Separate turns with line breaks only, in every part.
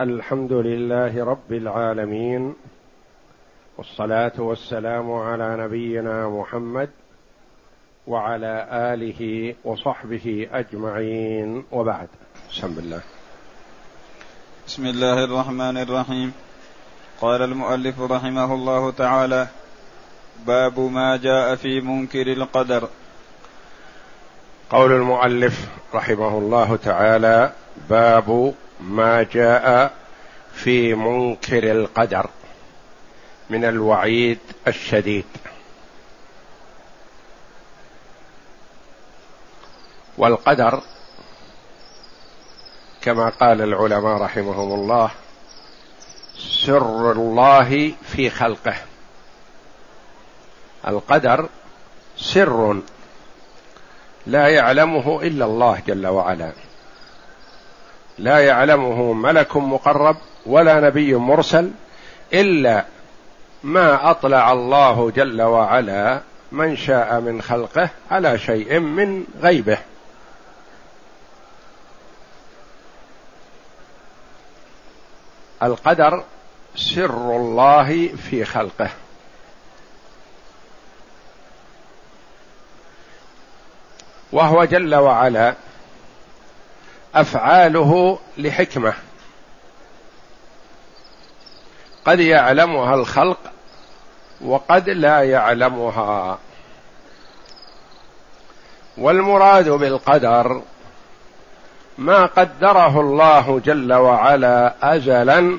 الحمد لله رب العالمين والصلاة والسلام على نبينا محمد وعلى آله وصحبه أجمعين. وبعد بسم الله.
بسم الله الرحمن الرحيم. قال المؤلف رحمه الله تعالى باب ما جاء في منكر القدر.
قول المؤلف رحمه الله تعالى باب ما جاء في منكر القدر من الوعيد الشديد. والقدر كما قال العلماء رحمهم الله سر الله في خلقه. القدر سر لا يعلمه إلا الله جل وعلا. لا يعلمه ملك مقرب ولا نبي مرسل إلا ما أطلع الله جل وعلا من شاء من خلقه على شيء من غيبه. القدر سر الله في خلقه. وهو جل وعلا أفعاله لحكمة. قد يعلمها الخلق وقد لا يعلمها. والمراد بالقدر ما قدره الله جل وعلا ازلا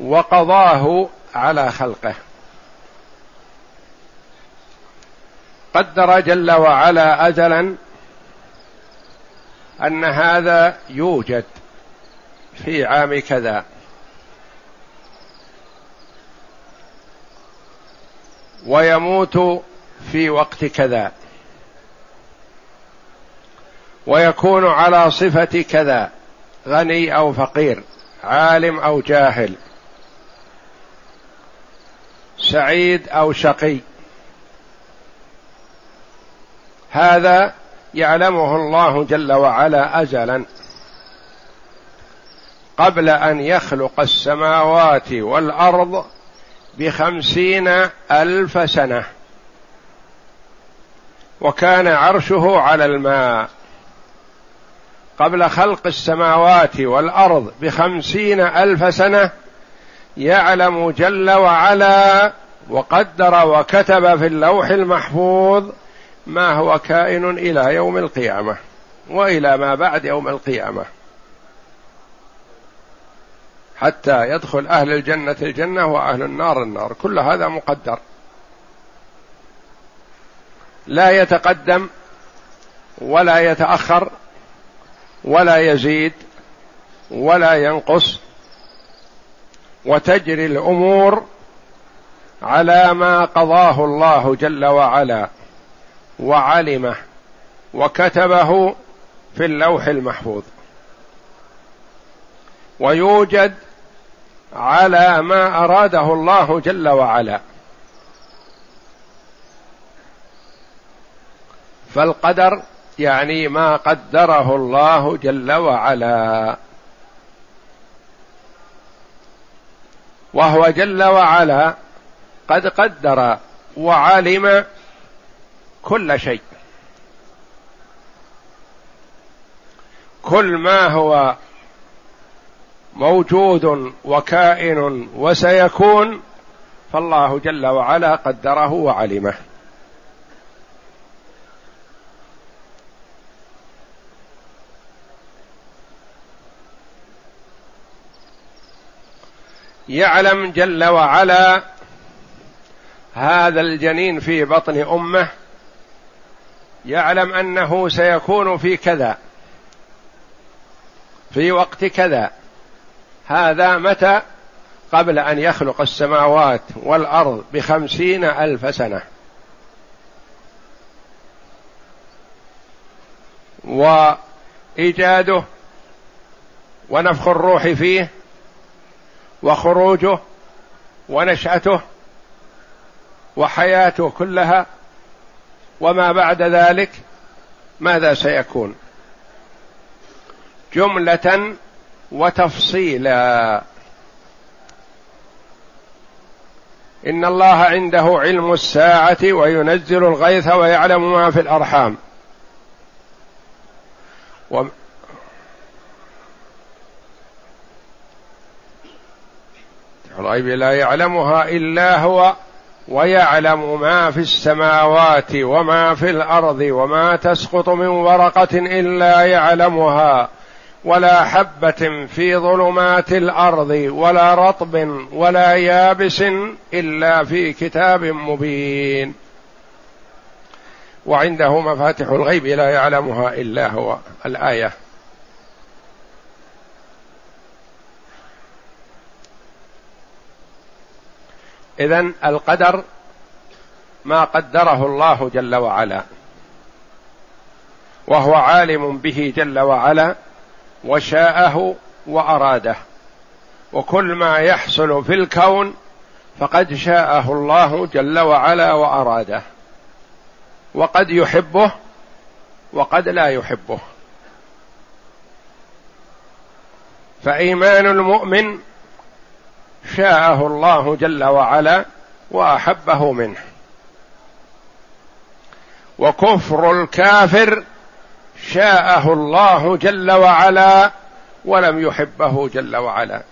وقضاه على خلقه. قدر جل وعلا ازلا أن هذا يوجد في عام كذا. ويموت في وقت كذا. ويكون على صفة كذا غني أو فقير عالم أو جاهل سعيد أو شقي. هذا يعلمه الله جل وعلا ازلا قبل أن يخلق السماوات والأرض بخمسين ألف سنة. وكان عرشه على الماء. قبل خلق السماوات والأرض بخمسين ألف سنة يعلم جل وعلا وقدر وكتب في اللوح المحفوظ ما هو كائن إلى يوم القيامة وإلى ما بعد يوم القيامة. حتى يدخل أهل الجنة الجنة وأهل النار النار. كل هذا مقدر. لا يتقدم ولا يتأخر ولا يزيد ولا ينقص. وتجري الأمور على ما قضاه الله جل وعلا. وعلمه وكتبه في اللوح المحفوظ. ويوجد على ما أراده الله جل وعلا. فالقدر يعني ما قدره الله جل وعلا. وهو جل وعلا قد قدر وعلم كل شيء. كل ما هو موجود وكائن وسيكون فالله جل وعلا قدره وعلمه. يعلم جل وعلا هذا الجنين في بطن أمه يعلم أنه سيكون في كذا في وقت كذا. هذا متى؟ قبل أن يخلق السماوات والأرض بخمسين ألف سنة. وإيجاده ونفخ الروح فيه وخروجه ونشأته وحياته كلها وما بعد ذلك ماذا سيكون؟ جملة وتفصيلا. إن الله عنده علم الساعة وينزل الغيث ويعلم ما في الأرحام. و الغيب لا يعلمها إلا هو ويعلم ما في السماوات وما في الأرض وما تسقط من ورقة إلا يعلمها ولا حبة في ظلمات الأرض ولا رطب ولا يابس إلا في كتاب مبين. وعنده مفاتح الغيب لا يعلمها إلا هو. الآية إذن القدر ما قدره الله جل وعلا وهو عالم به جل وعلا وشاءه وأراده. وكل ما يحصل في الكون فقد شاءه الله جل وعلا وأراده. وقد يحبه وقد لا يحبه. فإيمان المؤمن شاءه الله جل وعلا وأحبه منه. وكفر الكافر شاءه الله جل وعلا ولم يحبه جل وعلا.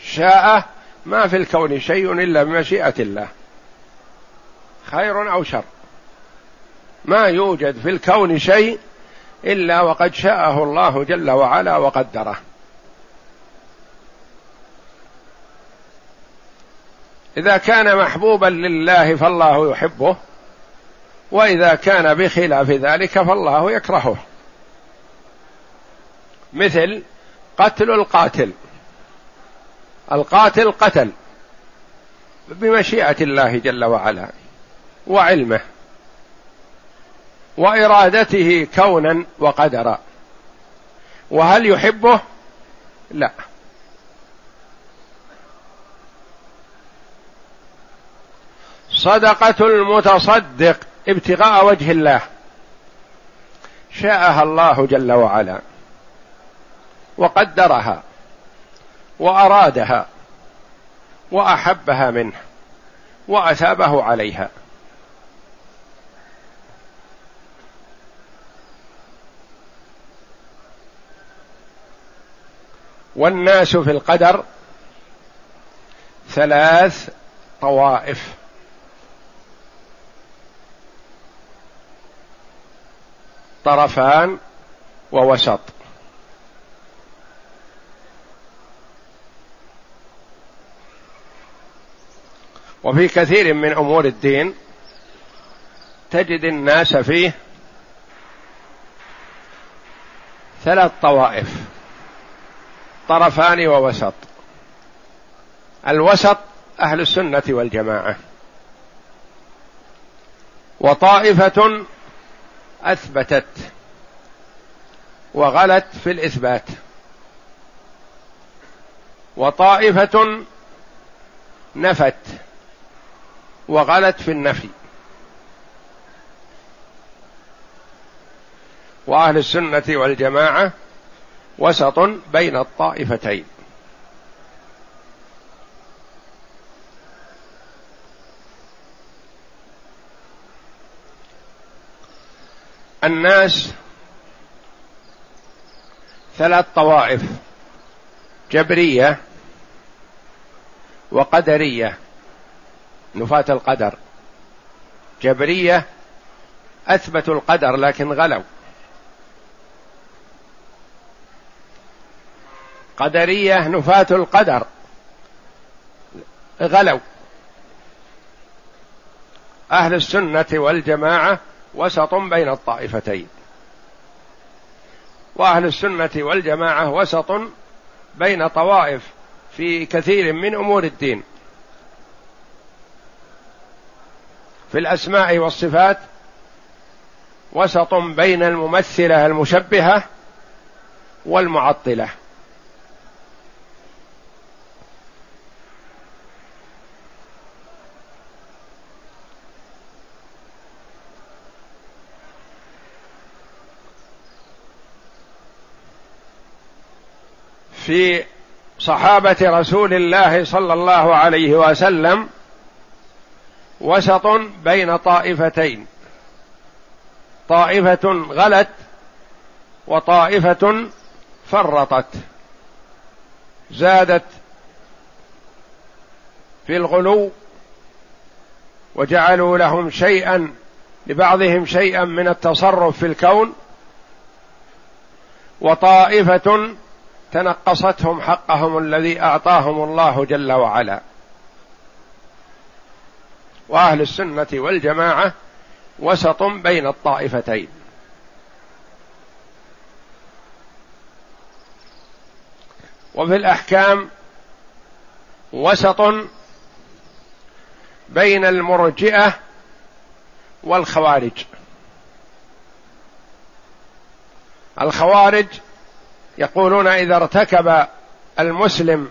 شاء ما في الكون شيء إلا بمشيئة الله. خير أو شر. ما يوجد في الكون شيء إلا وقد شاءه الله جل وعلا وقدره. إذا كان محبوبا لله فالله يحبه وإذا كان بخلاف ذلك فالله يكرهه. مثل قتل القاتل. القاتل قتل بمشيئة الله جل وعلا وعلمه وإرادته كونا وقدرا. وهل يحبه؟ لا. صدقة المتصدق ابتغاء وجه الله. شاءها الله جل وعلا وقدرها وأرادها وأحبها منه وأثابه عليها. والناس في القدر ثلاث طوائف. طرفان ووسط وفي كثير من أمور الدين تجد الناس فيه ثلاث طوائف طرفان ووسط الوسط أهل السنة والجماعة. وطائفة أثبتت وغلت في الإثبات. وطائفة نفت وغلت في النفي. وأهل السنة والجماعة وسط بين الطائفتين. الناس ثلاث طوائف جبرية وقدرية نفاة القدر. جبرية أثبتوا القدر لكن غلوا. قدرية نفاة القدر. غلوا. أهل السنة والجماعة وسط بين الطائفتين. وأهل السنة والجماعة وسط بين طوائف في كثير من أمور الدين. في الأسماء والصفات وسط بين الممثلة المشبهة والمعطلة. في صحابة رسول الله صلى الله عليه وسلم وسط بين طائفتين. طائفة غلت وطائفة فرطت. زادت في الغلو وجعلوا لهم شيئا لبعضهم شيئا من التصرف في الكون. وطائفة تنقصتهم حقهم الذي أعطاهم الله جل وعلا. وأهل السنة والجماعة وسط بين الطائفتين. وفي الأحكام وسط بين المرجئة والخوارج. الخوارج يقولون إذا ارتكب المسلم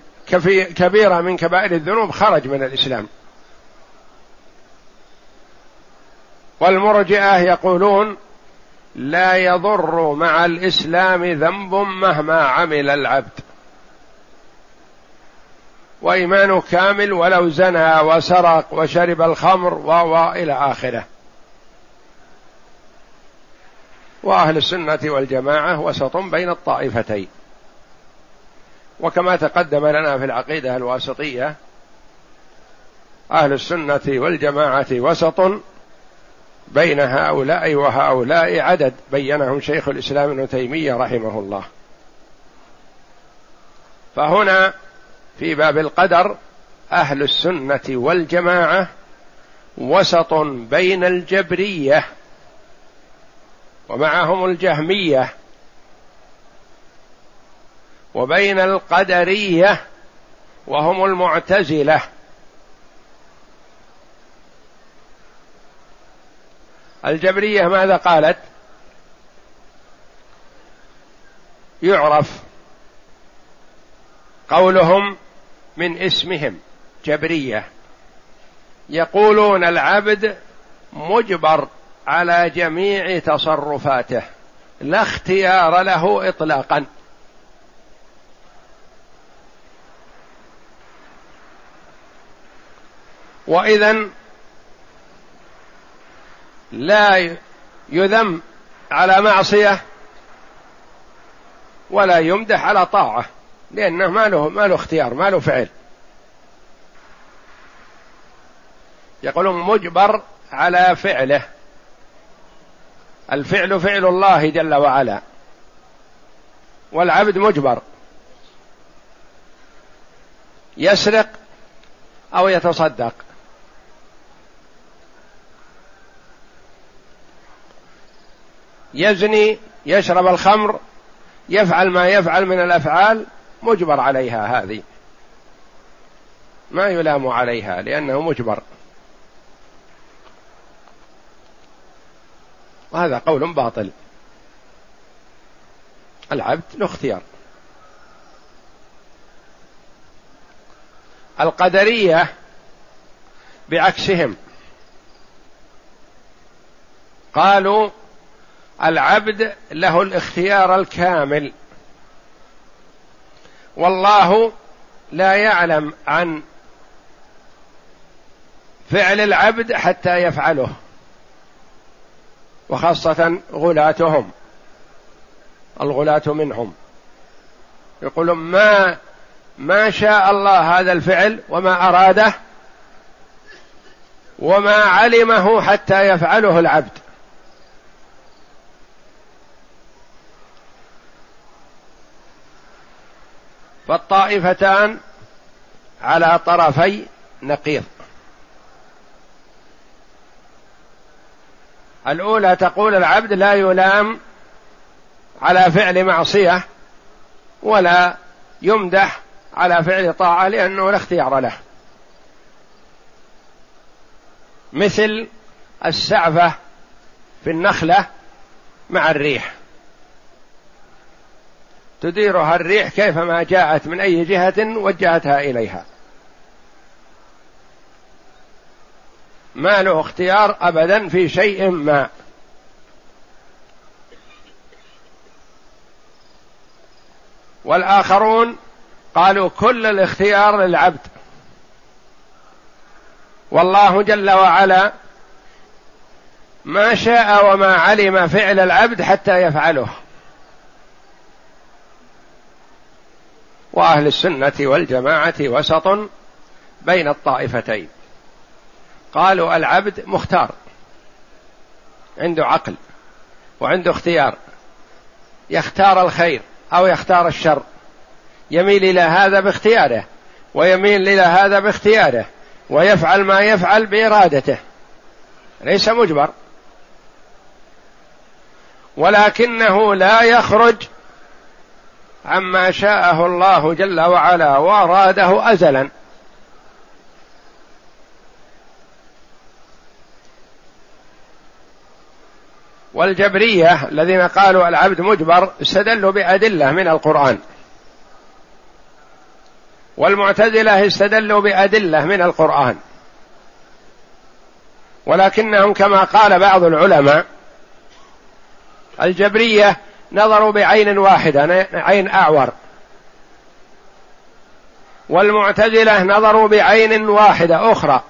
كبيرة من كبائر الذنوب خرج من الإسلام. والمرجئة يقولون لا يضر مع الإسلام ذنب مهما عمل العبد. وايمانه كامل ولو زنى وسرق وشرب الخمر و إلى وأهل السنة والجماعة وسط بين الطائفتين. وكما تقدم لنا في العقيدة الواسطية أهل السنة والجماعة وسط بين هؤلاء وهؤلاء عدد بينهم شيخ الإسلام ابن تيمية رحمه الله. فهنا في باب القدر أهل السنة والجماعة وسط بين الجبرية ومعهم الجهمية وبين القدرية وهم المعتزلة. الجبرية ماذا قالت؟ يعرف قولهم من اسمهم جبرية. يقولون العبد مجبر. على جميع تصرفاته لا اختيار له اطلاقا. واذا لا يذم على معصية ولا يمدح على طاعة لأنه ما له ما له اختيار ما له فعل. يقولون مجبر على فعله. الفعل فعل الله جل وعلا. والعبد مجبر. يسرق أو يتصدق. يزني يشرب الخمر يفعل ما يفعل من الأفعال مجبر عليها هذه. ما يلام عليها لأنه مجبر. وهذا قول باطل. العبد له اختيار. القدرية بعكسهم. قالوا العبد له الاختيار الكامل. والله لا يعلم عن فعل العبد حتى يفعله. وخاصة غلاتهم الغلاة منهم. يقولون ما ما شاء الله هذا الفعل وما أراده وما علمه حتى يفعله العبد. فالطائفتان على طرفي نقيض. الأولى تقول العبد لا يلام على فعل معصية ولا يمدح على فعل طاعة لأنه لا اختيار له. مثل السعفة في النخلة مع الريح. تديرها الريح كيفما جاءت من أي جهة وجهتها إليها. ما له اختيار ابدا في شيء ما. والآخرون قالوا كل الاختيار للعبد. والله جل وعلا ما شاء وما علم فعل العبد حتى يفعله. وأهل السنة والجماعة وسط بين الطائفتين. قالوا العبد مختار. عنده عقل وعنده اختيار. يختار الخير أو يختار الشر. يميل إلى هذا باختياره ويميل إلى هذا باختياره ويفعل ما يفعل بإرادته. ليس مجبر. ولكنه لا يخرج عما شاءه الله جل وعلا وأراده ازلا. والجبرية الذين قالوا العبد مجبر استدلوا بأدلة من القرآن. والمعتزلة استدلوا بأدلة من القرآن. ولكنهم كما قال بعض العلماء الجبرية نظروا بعين واحدة عين أعور. والمعتزلة نظروا بعين واحدة أخرى.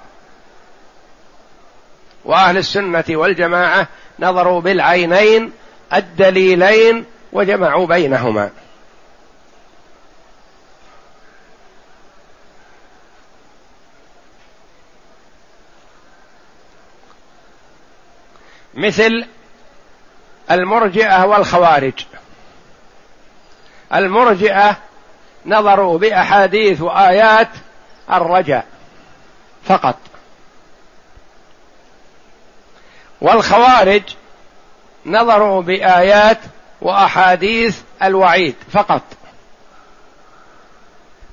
وأهل السنة والجماعة نظروا بالعينين الدليلين وجمعوا بينهما. مثل المرجئة والخوارج. المرجئة نظروا بأحاديث وآيات الرجاء فقط. والخوارج نظروا بآيات وأحاديث الوعيد فقط.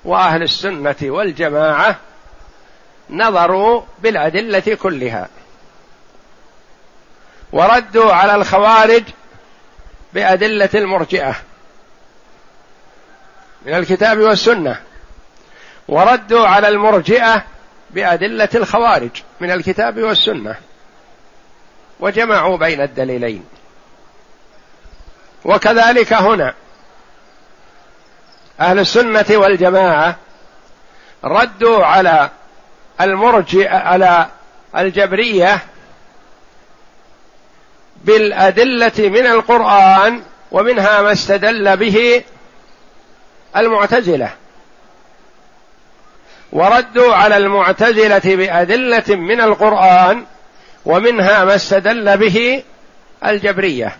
وأهل السنة والجماعة نظروا بالأدلة كلها. وردوا على الخوارج بأدلة المرجئة من الكتاب والسنة. وردوا على المرجئة بأدلة الخوارج من الكتاب والسنة. وجمعوا بين الدليلين. وكذلك هنا أهل السنة والجماعة ردوا على المرجئه على الجبرية بالأدلة من القرآن ومنها ما استدل به المعتزلة. وردوا على المعتزلة بأدلة من القرآن ومنها ما استدل به الجبرية.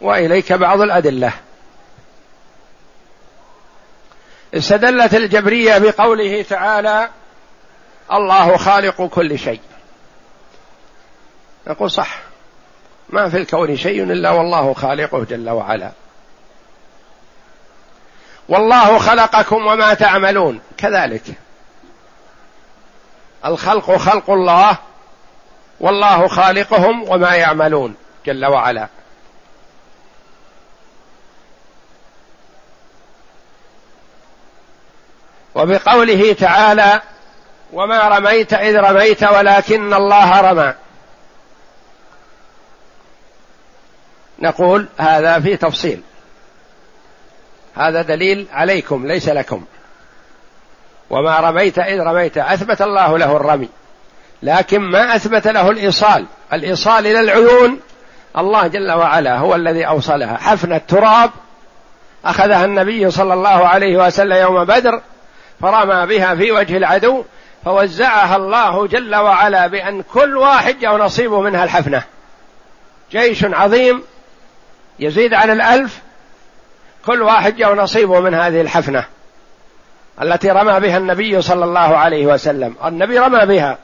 وإليك بعض الأدلة. استدلت الجبرية بقوله تعالى الله خالق كل شيء. نقول صح. ما في الكون شيء إلا والله خالقه جل وعلا. والله خلقكم وما تعملون. كذلك. الخلق خلق الله والله خالقهم وما يعملون جل وعلا. وبقوله تعالى وما رميت إذ رميت ولكن الله رمى. نقول هذا في تفصيل. هذا دليل عليكم ليس لكم. وما رميت إذ رميت أثبت الله له الرمي. لكن ما أثبت له الإيصال. الإيصال إلى العيون. الله جل وعلا هو الذي أوصلها. حفنة تراب أخذها النبي صلى الله عليه وسلم يوم بدر فرمى بها في وجه العدو فوزعها الله جل وعلا بأن كل واحد جاء نصيبه منها الحفنة. جيش عظيم يزيد عن الألف كل واحد جاء نصيبه من هذه الحفنة. التي رمى بها النبي صلى الله عليه وسلم. النبي رمى بها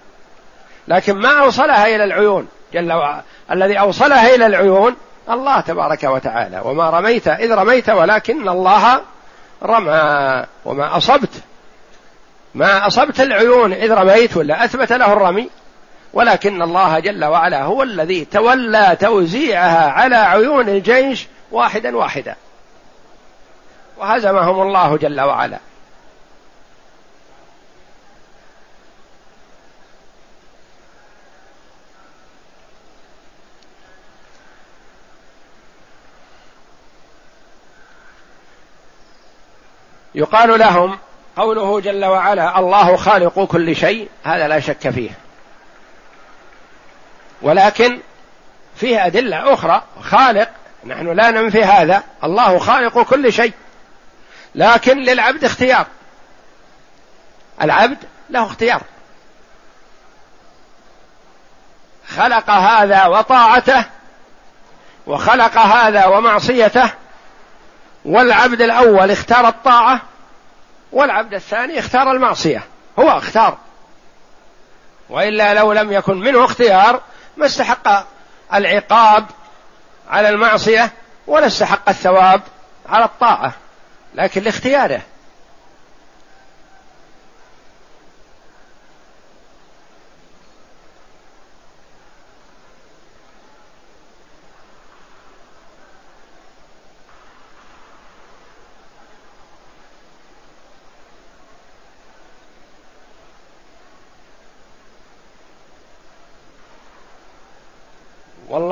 لكن ما أوصلها إلى العيون. جل وعلا الذي أوصلها إلى العيون الله تبارك وتعالى. وما رميت إذ رميت ولكن الله رمى. وما أصبت ما أصبت العيون إذ رميت ولا أثبت له الرمي. ولكن الله جل وعلا هو الذي تولى توزيعها على عيون الجيش واحدا واحدا. وهزمهم الله جل وعلا. يقال لهم قوله جل وعلا الله خالق كل شيء هذا لا شك فيه. ولكن فيه أدلة أخرى خالق نحن لا ننفي هذا الله خالق كل شيء. لكن للعبد اختيار. العبد له اختيار. خلق هذا وطاعته وخلق هذا ومعصيته والعبد الأول اختار الطاعة والعبد الثاني اختار المعصية. هو اختار. وإلا لو لم يكن منه اختيار ما استحق العقاب على المعصية ولا استحق الثواب على الطاعة لكن لاختياره.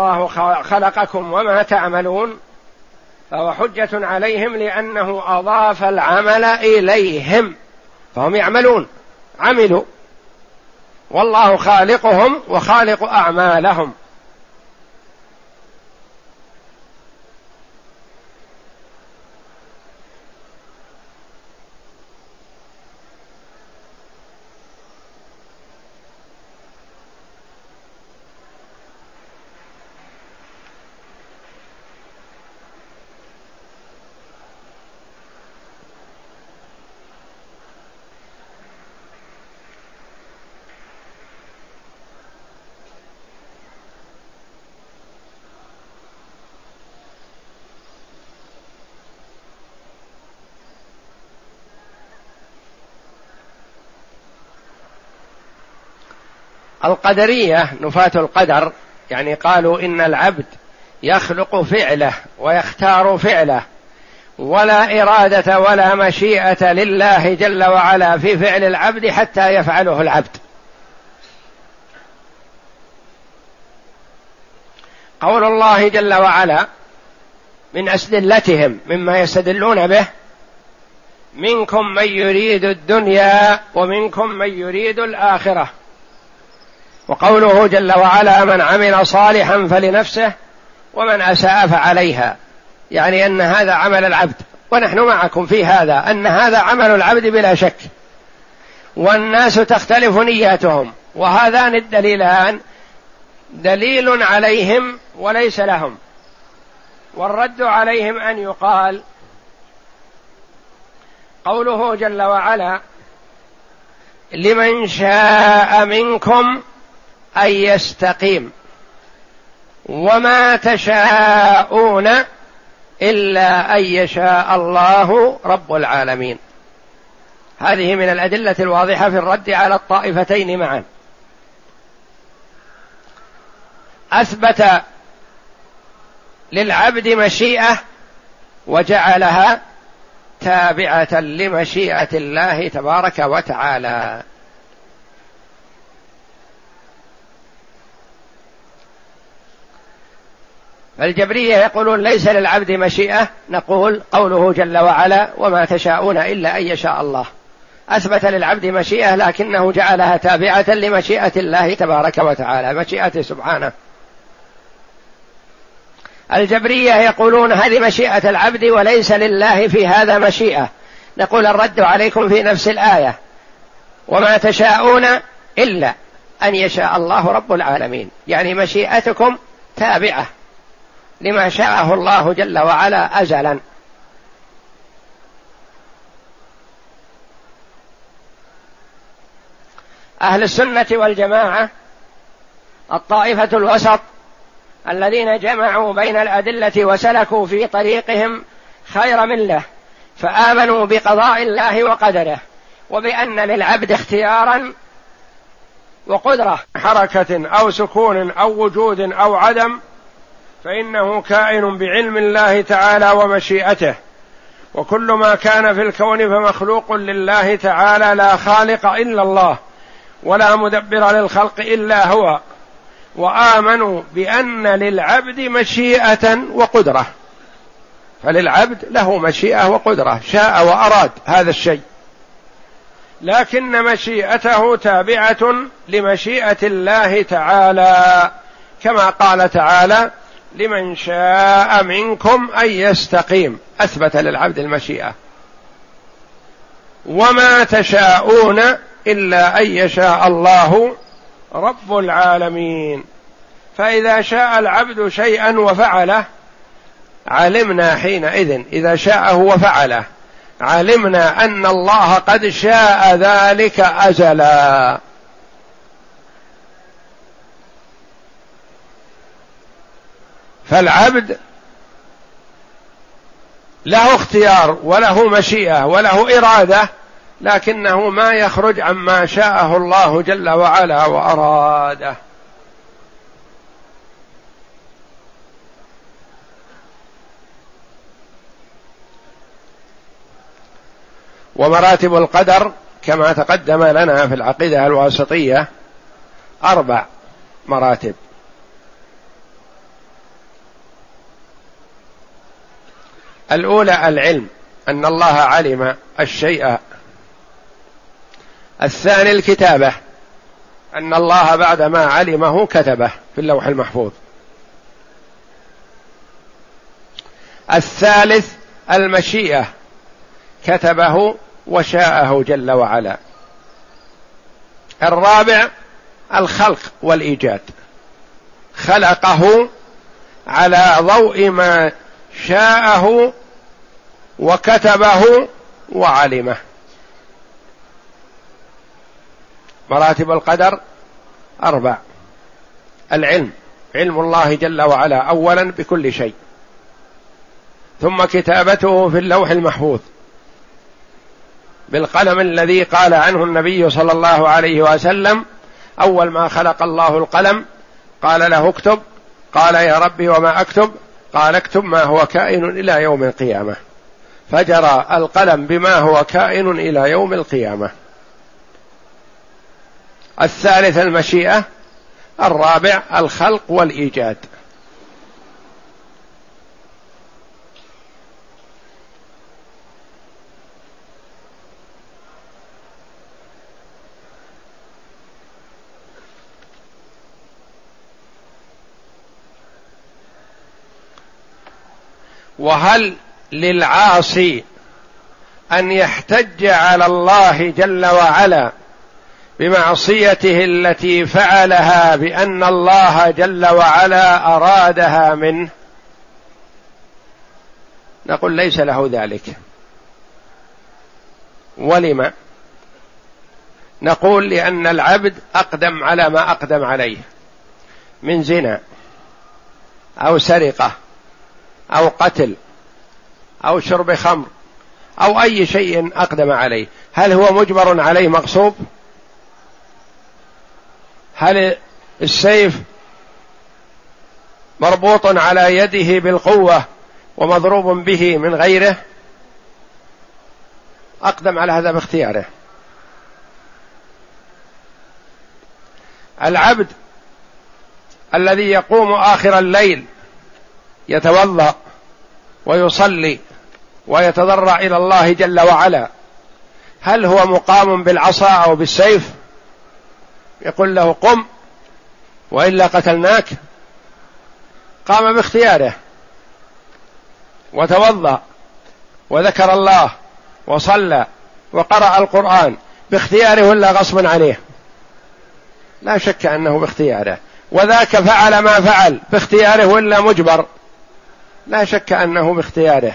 والله خلقكم وما تعملون فهو حجة عليهم لأنه أضاف العمل إليهم فهم يعملون. عملوا. والله خالقهم وخالق أعمالهم. القدرية نفاة القدر يعني قالوا إن العبد يخلق فعله ويختار فعله ولا إرادة ولا مشيئة لله جل وعلا في فعل العبد حتى يفعله العبد. قول الله جل وعلا من أسدلتهم مما يستدلون به منكم من يريد الدنيا ومنكم من يريد الآخرة. وقوله جل وعلا من عمل صالحا فلنفسه ومن أساء فعليها. يعني أن هذا عمل العبد ونحن معكم في هذا أن هذا عمل العبد بلا شك. والناس تختلف نياتهم وهذان الدليلان دليل عليهم وليس لهم. والرد عليهم أن يقال قوله جل وعلا لمن شاء منكم أن يستقيم. وما تشاءون إلا أن يشاء الله رب العالمين. هذه من الأدلة الواضحة في الرد على الطائفتين معا. أثبت للعبد مشيئة وجعلها تابعة لمشيئة الله تبارك وتعالى. فالجبرية يقولون ليس للعبد مشيئة نقول قوله جل وعلا وما تشاءون إلا أن يشاء الله. أثبت للعبد مشيئة لكنه جعلها تابعة لمشيئة الله تبارك وتعالى مشيئته سبحانه. الجبرية يقولون هذه مشيئة العبد وليس لله في هذا مشيئة. نقول الرد عليكم في نفس الآية وما تشاءون إلا أن يشاء الله رب العالمين. يعني مشيئتكم تابعة. لما شاءه الله جل وعلا أزلا. أهل السنة والجماعة الطائفة الوسط الذين جمعوا بين الأدلة وسلكوا في طريقهم خير مله فآمنوا بقضاء الله وقدره وبأن للعبد اختيارا وقدرة. حركة أو سكون أو وجود أو عدم فإنه كائن بعلم الله تعالى ومشيئته. وكل ما كان في الكون فمخلوق لله تعالى لا خالق إلا الله ولا مدبر للخلق إلا هو. وآمنوا بأن للعبد مشيئة وقدرة. فللعبد له مشيئة وقدرة شاء وأراد هذا الشيء. لكن مشيئته تابعة لمشيئة الله تعالى كما قال تعالى لمن شاء منكم أن يستقيم أثبت للعبد المشيئة. وما تشاءون إلا أن يشاء الله رب العالمين. فإذا شاء العبد شيئا وفعله علمنا حينئذ إذا شاءه وفعله علمنا أن الله قد شاء ذلك ازلا فالعبد له اختيار وله مشيئة وله إرادة لكنه ما يخرج عما شاءه الله جل وعلا وأراده. ومراتب القدر كما تقدم لنا في العقيدة الواسطية أربع مراتب. الأولى العلم أن الله علم الشيء. الثاني الكتابة أن الله بعدما علمه كتبه في اللوح المحفوظ. الثالث المشيئة كتبه وشاءه جل وعلا. الرابع الخلق والإيجاد خلقه على ضوء ما شاءه وكتبه وعلمه. مراتب القدر أربع. العلم. علم الله جل وعلا اولا بكل شيء. ثم كتابته في اللوح المحفوظ. بالقلم الذي قال عنه النبي صلى الله عليه وسلم أول ما خلق الله القلم قال له اكتب قال يا ربي وما أكتب قال اكتب ما هو كائن إلى يوم القيامة. فجرى القلم بما هو كائن إلى يوم القيامة. الثالث المشيئة الرابع الخلق والإيجاد. وهل للعاصي أن يحتج على الله جل وعلا بمعصيته التي فعلها بأن الله جل وعلا أرادها منه؟ نقول ليس له ذلك. ولم؟ نقول لأن العبد أقدم على ما أقدم عليه. من زنا أو سرقة. أو قتل أو شرب خمر أو أي شيء أقدم عليه. هل هو مجبر عليه مغصوب هل السيف مربوط على يده بالقوة ومضروب به من غيره؟ أقدم على هذا باختياره. العبد الذي يقوم آخر الليل يتوضأ ويصلي ويتضرع إلى الله جل وعلا. هل هو مقام بالعصا أو بالسيف؟ يقول له قم وإلا قتلناك. قام باختياره وتوضأ وذكر الله وصلى وقرأ القرآن. باختياره ولا غصبا عليه؟ لا شك أنه باختياره. وذاك فعل ما فعل باختياره ولا مجبر. لا شك أنه باختياره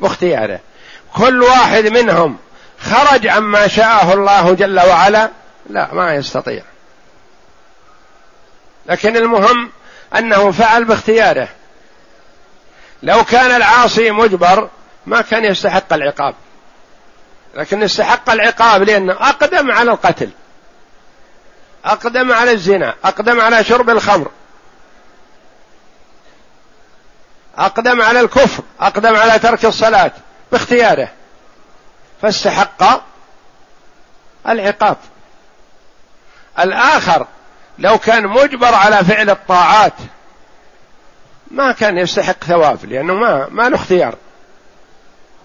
باختياره. كل واحد منهم خرج عما شاءه الله جل وعلا لا ما يستطيع. لكن المهم أنه فعل باختياره. لو كان العاصي مجبر ما كان يستحق العقاب. لكن استحق العقاب لأنه أقدم على القتل أقدم على الزنا أقدم على شرب الخمر. أقدم على الكفر أقدم على ترك الصلاة باختياره. فاستحق العقاب. الآخر لو كان مجبر على فعل الطاعات ما كان يستحق ثواب لأنه ما ما له اختيار.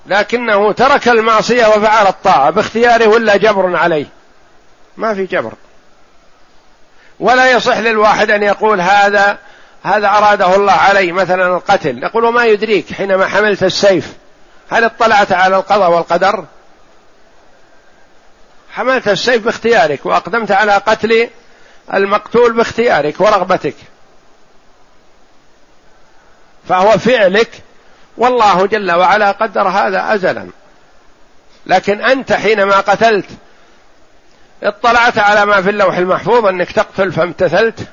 لكنه ترك المعصية وفعل الطاعة باختياره ولا جبر عليه؟ ما في جبر. ولا يصح للواحد أن يقول هذا هذا أراده الله علي مثلا القتل. نقول وما يدريك حينما حملت السيف؟ هل اطلعت على القضاء والقدر؟ حملت السيف باختيارك وأقدمت على قتل المقتول باختيارك ورغبتك. فهو فعلك. والله جل وعلا قدر هذا ازلا. لكن أنت حينما قتلت اطلعت على ما في اللوح المحفوظ أنك تقتل فامتثلت.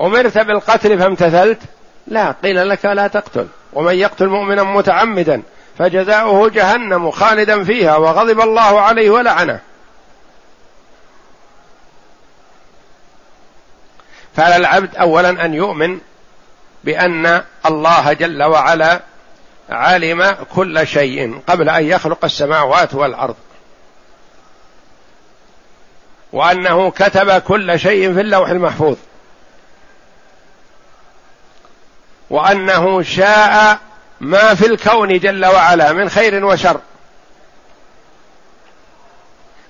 أمرت بالقتل فامتثلت؟ لا قيل لك لا تقتل. ومن يقتل مؤمنا متعمدا فجزاؤه جهنم خالدا فيها وغضب الله عليه ولعنه. فعلى العبد اولا أن يؤمن بأن الله جل وعلا علم كل شيء قبل أن يخلق السماوات والأرض. وأنه كتب كل شيء في اللوح المحفوظ. وأنه شاء ما في الكون جل وعلا من خير وشر.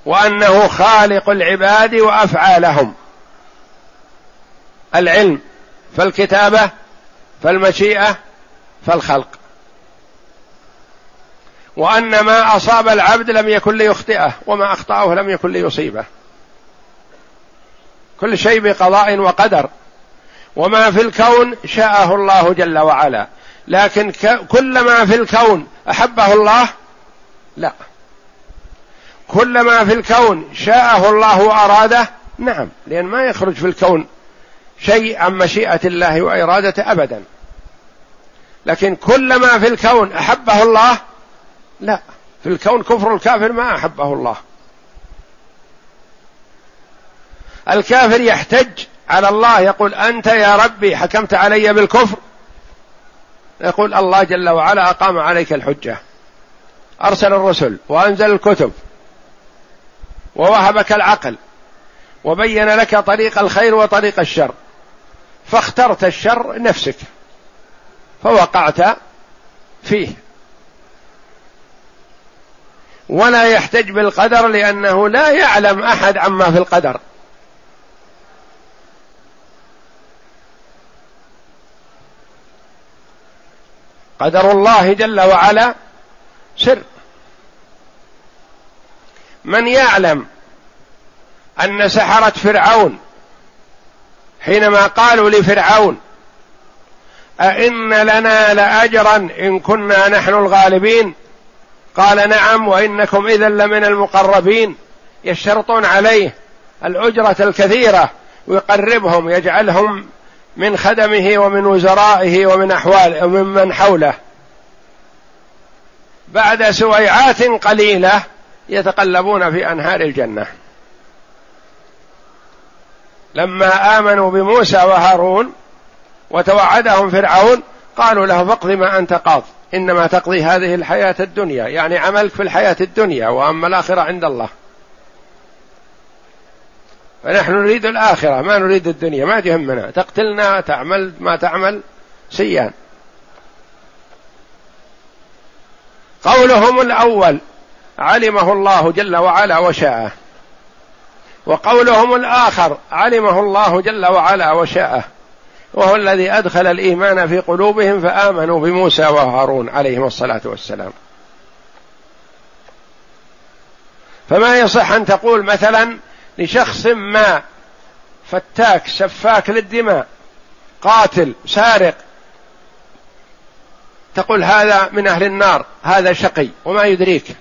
وأنه خالق العباد وأفعالهم. العلم فالكتابة فالمشيئة فالخلق. وأن ما أصاب العبد لم يكن ليخطئه وما أخطأه لم يكن ليصيبه. كل شيء بقضاء وقدر. وما في الكون شاءه الله جل وعلا. لكن كل ما في الكون أحبه الله؟ لا. كل ما في الكون شاءه الله وأراده؟ نعم. لأن ما يخرج في الكون شيء عن مشيئة الله وإرادته ابدا. لكن كل ما في الكون أحبه الله؟ لا. في الكون كفر الكافر ما أحبه الله. الكافر يحتج على الله يقول أنت يا ربي حكمت علي بالكفر. يقول الله جل وعلا أقام عليك الحجة. أرسل الرسل وأنزل الكتب. ووهبك العقل. وبين لك طريق الخير وطريق الشر. فاخترت الشر نفسك. فوقعت فيه. ولا يحتج بالقدر لأنه لا يعلم أحد عما في القدر. قدر الله جل وعلا سر. من يعلم أن سحرة فرعون حينما قالوا لفرعون أئن لنا لأجرا إن كنا نحن الغالبين؟ قال نعم وإنكم إذا لمن المقربين. يشترطون عليه الأجرة الكثيرة ويقربهم يجعلهم من خدمه ومن وزرائه ومن أحوال ومن من حوله. بعد سويعات قليلة يتقلبون في أنهار الجنة. لما آمنوا بموسى وهارون وتوعدهم فرعون قالوا له فاقض ما أنت قاض إنما تقضي هذه الحياة الدنيا يعني عملك في الحياة الدنيا وأما الآخرة عند الله. فنحن نريد الآخرة ما نريد الدنيا ما تهمنا. تقتلنا تعمل ما تعمل سيان قولهم الأول علمه الله جل وعلا وشاءه. وقولهم الآخر علمه الله جل وعلا وشاءه. وهو الذي أدخل الإيمان في قلوبهم فآمنوا بموسى وهارون عليهم الصلاة والسلام. فما يصح أن تقول مثلا لشخص ما فتاك سفاك للدماء قاتل سارق. تقول هذا من أهل النار هذا شقي وما يدريك.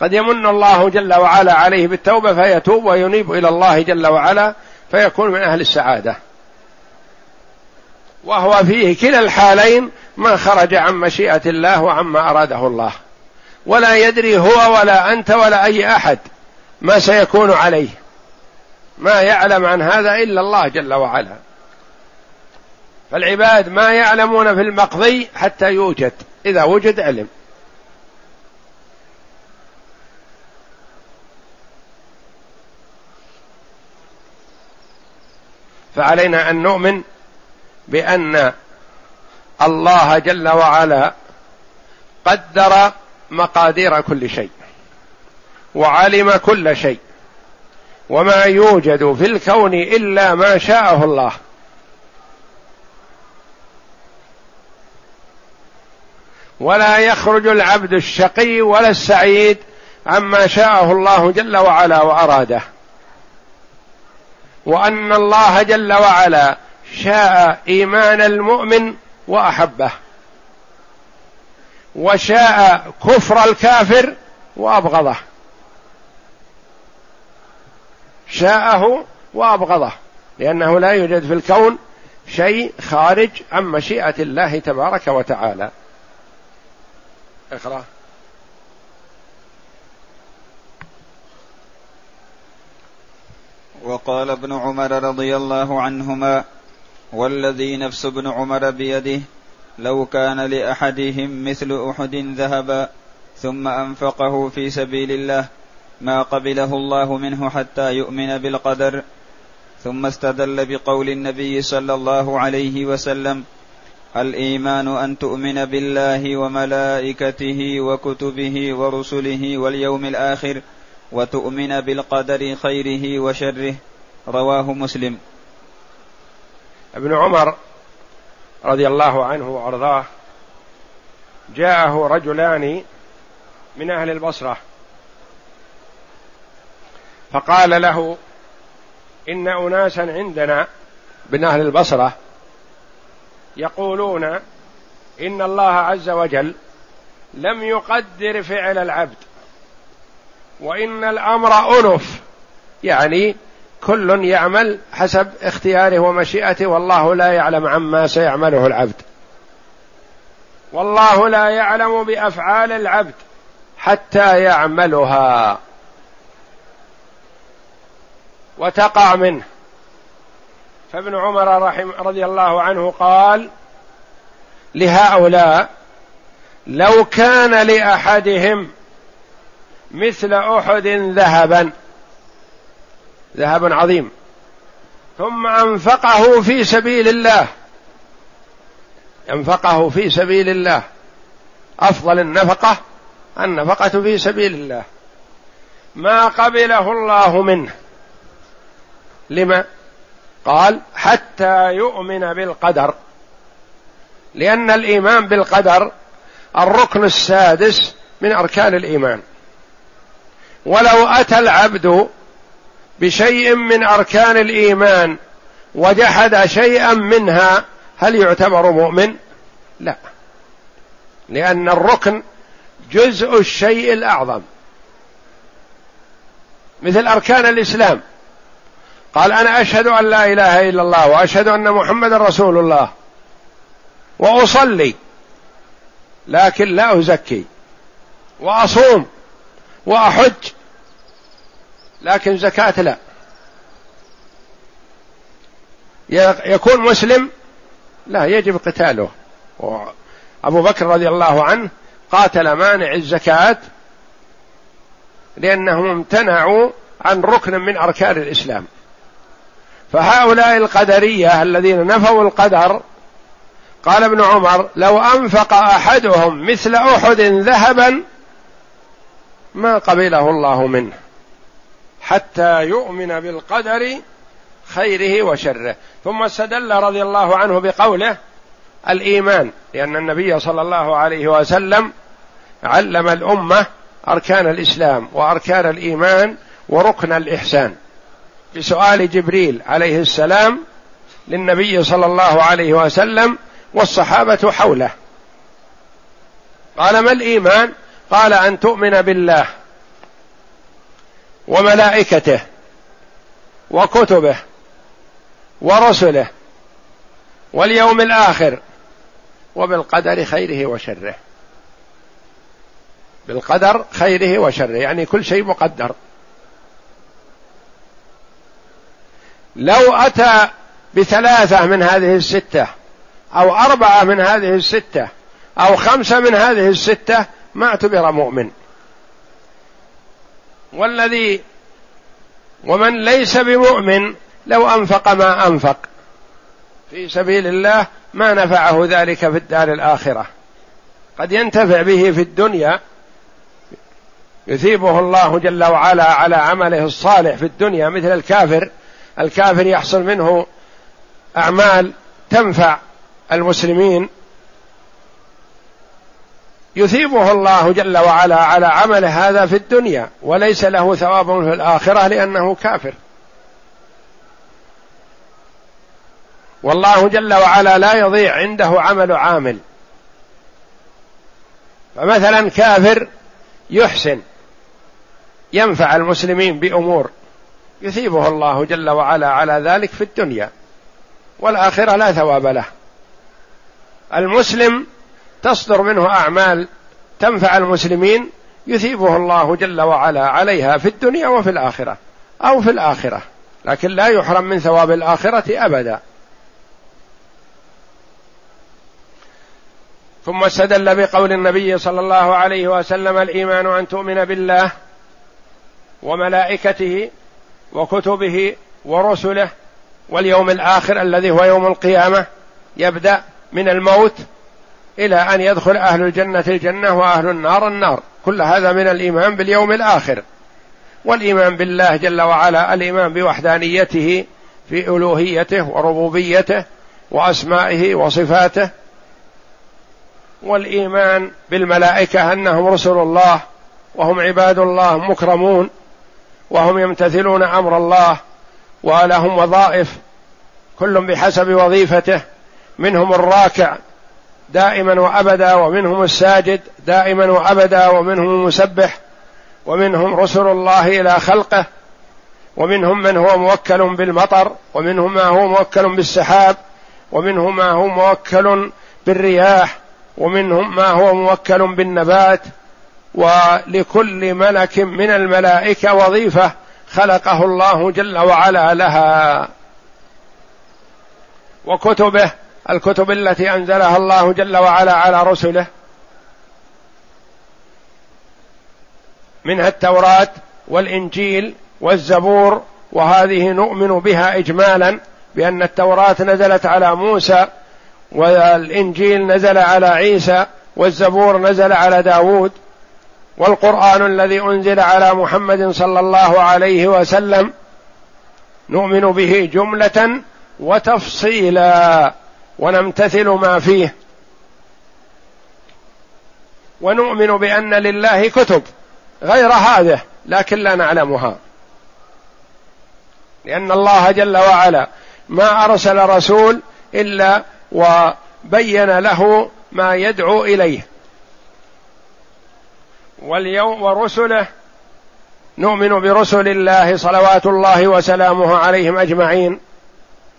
قد يمن الله جل وعلا عليه بالتوبة فيتوب وينيب إلى الله جل وعلا فيكون من أهل السعادة. وهو فيه كلا الحالين ما خرج عن مشيئة الله وعما أراده الله. ولا يدري هو ولا أنت ولا أي أحد ما سيكون عليه. ما يعلم عن هذا إلا الله جل وعلا. فالعباد ما يعلمون في المقضي حتى يوجد إذا وجد علم. فعلينا أن نؤمن بأن الله جل وعلا قدر مقادير كل شيء وعلم كل شيء وما يوجد في الكون إلا ما شاءه الله. ولا يخرج العبد الشقي ولا السعيد عما شاءه الله جل وعلا وأراده. وأن الله جل وعلا شاء إيمان المؤمن وأحبه. وشاء كفر الكافر وأبغضه. شاءه وأبغضه. لأنه لا يوجد في الكون شيء خارج عن مشيئة الله تبارك وتعالى. اقرأ.
وقال ابن عمر رضي الله عنهما والذي نفس ابن عمر بيده لو كان لأحدهم مثل أحد ذهبا ثم أنفقه في سبيل الله ما قبله الله منه حتى يؤمن بالقدر ثم استدل بقول النبي صلى الله عليه وسلم الإيمان أن تؤمن بالله وملائكته وكتبه ورسله واليوم الآخر وتؤمن بالقدر خيره وشره. رواه مسلم.
ابن عمر رضي الله عنه وأرضاه جاءه رجلان من أهل البصرة. فقال له إن أناسا عندنا من أهل البصرة يقولون إن الله عز وجل لم يقدر فعل العبد وإن الأمر أنف يعني كل يعمل حسب اختياره ومشيئته والله لا يعلم عما سيعمله العبد. والله لا يعلم بأفعال العبد حتى يعملها. وتقع منه. فابن عمر رحم رضي الله عنه قال لهؤلاء لو كان لأحدهم مثل أحد ذهبا ذهب عظيم. ثم أنفقه في سبيل الله. أنفقه في سبيل الله. أفضل النفقة النفقة في سبيل الله. ما قبله الله منه. لما؟ قال حتى يؤمن بالقدر. لأن الإيمان بالقدر الركن السادس من أركان الإيمان. ولو أتى العبد بشيء من أركان الإيمان وجحد شيئا منها هل يعتبر مؤمن؟ لا. لأن الركن جزء الشيء الأعظم. مثل أركان الإسلام. قال أنا أشهد أن لا إله إلا الله وأشهد أن محمدا رسول الله. وأصلي. لكن لا أزكي. وأصوم. وأحج. لكن زكاة لا. يكون مسلم؟ لا يجب قتاله. أبو بكر رضي الله عنه قاتل مانع الزكاة لأنهم امتنعوا عن ركن من أركان الإسلام. فهؤلاء القدرية الذين نفوا القدر قال ابن عمر لو أنفق أحدهم مثل أحد ذهبا ما قبله الله منه. حتى يؤمن بالقدر خيره وشره. ثم استدل رضي الله عنه بقوله الإيمان لأن النبي صلى الله عليه وسلم علم الأمة أركان الإسلام وأركان الإيمان وركن الإحسان. بسؤال جبريل عليه السلام للنبي صلى الله عليه وسلم والصحابة حوله. قال ما الإيمان؟ قال أن تؤمن بالله. وملائكته وكتبه ورسله واليوم الآخر وبالقدر خيره وشره. بالقدر خيره وشره يعني كل شيء مقدر. لو أتى بثلاثة من هذه الستة أو أربعة من هذه الستة أو خمسة من هذه الستة ما اعتبر مؤمن. والذي ومن ليس بمؤمن لو أنفق ما أنفق. في سبيل الله ما نفعه ذلك في الدار الآخرة. قد ينتفع به في الدنيا يثيبه الله جل وعلا على عمله الصالح في الدنيا مثل الكافر. الكافر يحصل منه أعمال تنفع المسلمين يثيبه الله جل وعلا على عمل هذا في الدنيا وليس له ثواب في الآخرة لأنه كافر. والله جل وعلا لا يضيع عنده عمل عامل. فمثلا كافر يحسن ينفع المسلمين بأمور. يثيبه الله جل وعلا على ذلك في الدنيا والآخرة لا ثواب له. المسلم تصدر منه أعمال تنفع المسلمين يثيبه الله جل وعلا عليها في الدنيا وفي الآخرة أو في الآخرة لكن لا يحرم من ثواب الآخرة أبدا. ثم استدل بقول النبي صلى الله عليه وسلم الإيمان أن تؤمن بالله وملائكته وكتبه ورسله واليوم الآخر الذي هو يوم القيامة يبدأ من الموت إلى أن يدخل أهل الجنة الجنة وأهل النار النار. كل هذا من الإيمان باليوم الآخر. والإيمان بالله جل وعلا الإيمان بوحدانيته في ألوهيته وربوبيته وأسمائه وصفاته. والإيمان بالملائكة أنهم رسل الله وهم عباد الله مكرمون وهم يمتثلون أمر الله ولهم وظائف كل بحسب وظيفته. منهم الراكع دائما وأبدا ومنهم الساجد دائما وأبدا ومنهم المسبح ومنهم رسل الله إلى خلقه ومنهم من هو موكل بالمطر ومنهم ما هو موكل بالسحاب ومنهم ما هو موكل بالرياح ومنهم ما هو موكل بالنبات ولكل ملك من الملائكة وظيفة خلقه الله جل وعلا لها وكتبه الكتب التي أنزلها الله جل وعلا على رسله منها التوراة والإنجيل والزبور وهذه نؤمن بها اجمالا بأن التوراة نزلت على موسى والإنجيل نزل على عيسى والزبور نزل على داود والقرآن الذي أنزل على محمد صلى الله عليه وسلم نؤمن به جملة وتفصيلا. ونمتثل ما فيه. ونؤمن بأن لله كتب غير هذه لكن لا نعلمها. لأن الله جل وعلا ما أرسل رسول إلا وبين له ما يدعو إليه. واليوم ورسله نؤمن برسل الله صلوات الله وسلامه عليهم أجمعين.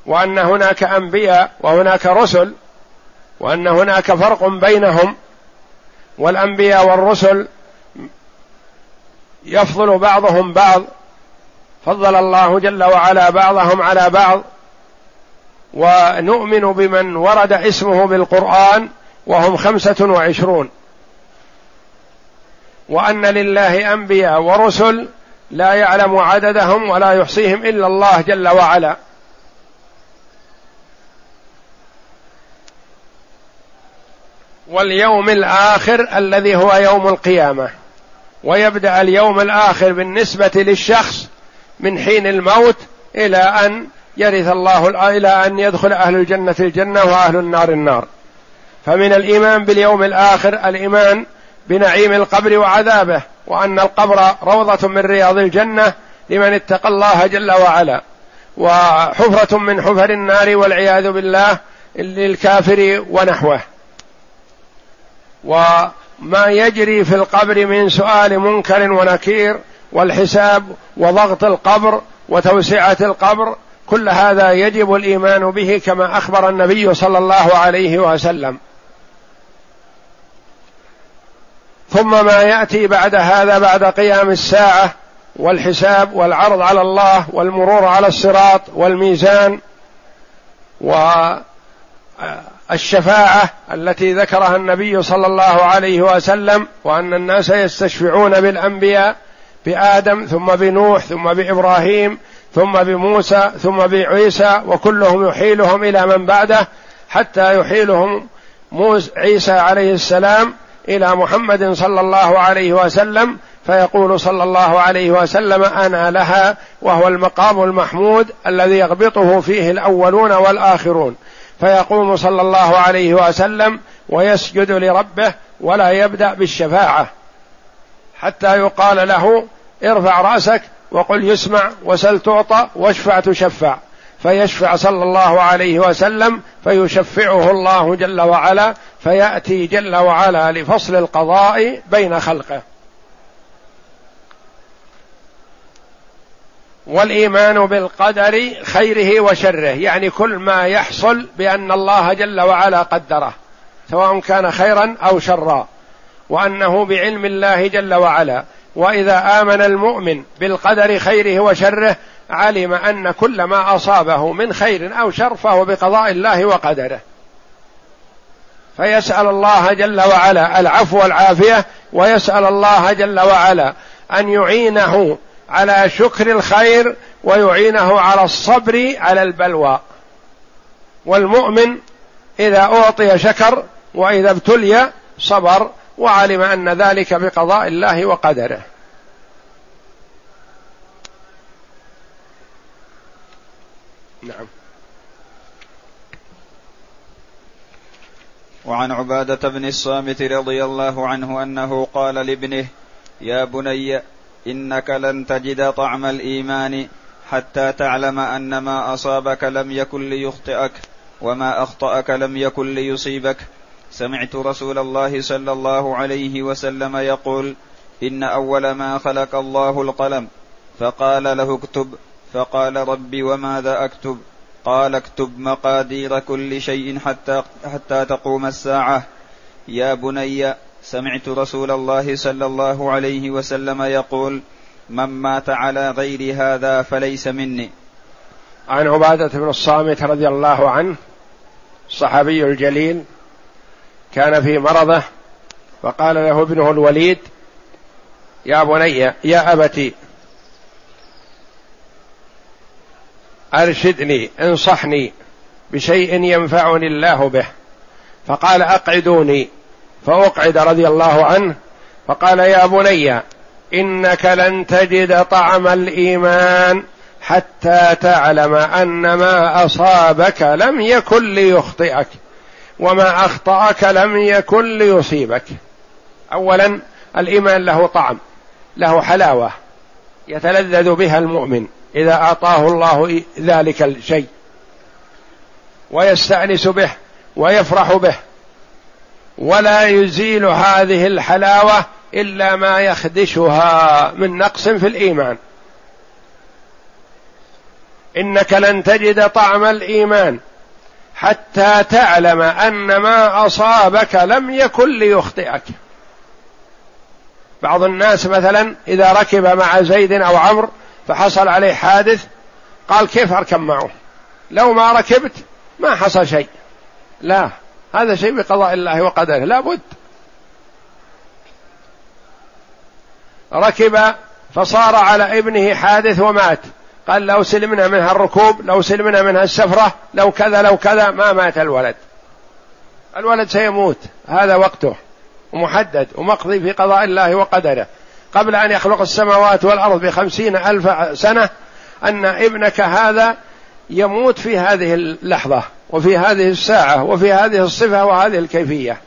وأن هناك أنبياء وهناك رسل وأن هناك فرق بينهم والأنبياء والرسل يفضل بعضهم بعض فضل الله جل وعلا بعضهم على بعض ونؤمن بمن ورد اسمه بالقرآن وهم خمسة وعشرون. وأن لله أنبياء ورسل لا يعلم عددهم ولا يحصيهم إلا الله جل وعلا. واليوم الآخر الذي هو يوم القيامة. ويبدأ اليوم الآخر بالنسبة للشخص من حين الموت إلى أن يرث الله إلى أن يدخل أهل الجنة الجنة وأهل النار النار. فمن الإيمان باليوم الآخر الإيمان بنعيم القبر وعذابه وأن القبر روضة من رياض الجنة لمن اتقى الله جل وعلا. وحفرة من حفر النار والعياذ بالله للكافر ونحوه. وما يجري في القبر من سؤال منكر ونكير والحساب وضغط القبر وتوسعة القبر كل هذا يجب الإيمان به كما أخبر النبي صلى الله عليه وسلم. ثم ما يأتي بعد هذا بعد قيام الساعة والحساب والعرض على الله والمرور على الصراط والميزان والشفاعه التي ذكرها النبي صلى الله عليه وسلم وأن الناس يستشفعون بالأنبياء بآدم ثم بنوح ثم بإبراهيم ثم بموسى ثم بعيسى وكلهم يحيلهم إلى من بعده حتى يحيلهم موسى عيسى عليه السلام إلى محمد صلى الله عليه وسلم فيقول صلى الله عليه وسلم أنا لها وهو المقام المحمود الذي يغبطه فيه الأولون والآخرون. فيقوم صلى الله عليه وسلم ويسجد لربه ولا يبدأ بالشفاعة. حتى يقال له ارفع رأسك وقل يسمع وسل تعطى واشفع تشفع. فيشفع صلى الله عليه وسلم فيشفعه الله جل وعلا فيأتي جل وعلا لفصل القضاء بين خلقه. والإيمان بالقدر خيره وشره يعني كل ما يحصل بأن الله جل وعلا قدره سواء كان خيرا أو شرا وأنه بعلم الله جل وعلا. وإذا آمن المؤمن بالقدر خيره وشره علم أن كل ما أصابه من خير أو شر فهو بقضاء الله وقدره. فيسأل الله جل وعلا العفو والعافية ويسأل الله جل وعلا أن يعينه على شكر الخير ويعينه على الصبر على البلوى. والمؤمن إذا أعطي شكر وإذا ابتلي صبر وعلم أن ذلك بقضاء الله وقدره. نعم.
وعن عبادة بن الصامت رضي الله عنه أنه قال لابنه يا بني إنك لن تجد طعم الإيمان حتى تعلم أن ما أصابك لم يكن ليخطئك وما أخطأك لم يكن ليصيبك. سمعت رسول الله صلى الله عليه وسلم يقول إن أول ما خلق الله القلم. فقال له اكتب. فقال رب وماذا أكتب؟ قال اكتب مقادير كل شيء حتى حتى تقوم الساعة. يا بني سمعت رسول الله صلى الله عليه وسلم يقول من مات على غير هذا فليس مني.
عن عبادة بن الصامت رضي الله عنه الصحابي الجليل كان في مرضه فقال له ابنه الوليد يا بني يا أبتي أرشدني انصحني بشيء ينفعني الله به. فقال أقعدوني. فأقعد رضي الله عنه فقال يا بني إنك لن تجد طعم الإيمان حتى تعلم أن ما أصابك لم يكن ليخطئك وما أخطأك لم يكن ليصيبك. اولا الإيمان له طعم له حلاوة يتلذذ بها المؤمن إذا أعطاه الله ذلك الشيء ويستأنس به ويفرح به ولا يزيل هذه الحلاوة إلا ما يخدشها من نقص في الإيمان. إنك لن تجد طعم الإيمان حتى تعلم أن ما أصابك لم يكن ليخطئك. بعض الناس مثلا إذا ركب مع زيد أو عمرو فحصل عليه حادث قال كيف أركب معه؟ لو ما ركبت ما حصل شيء. لا. هذا شيء بقضاء الله وقدره. لا بد. ركب فصار على ابنه حادث ومات. قال لو سلمنا منها الركوب لو سلمنا منها السفرة لو كذا لو كذا ما مات الولد. الولد سيموت. هذا وقته. ومحدد. ومقضي في قضاء الله وقدره. قبل أن يخلق السماوات والأرض بخمسين ألف سنة أن ابنك هذا يموت في هذه اللحظة. وفي هذه الساعة وفي هذه الصفة وهذه الكيفية.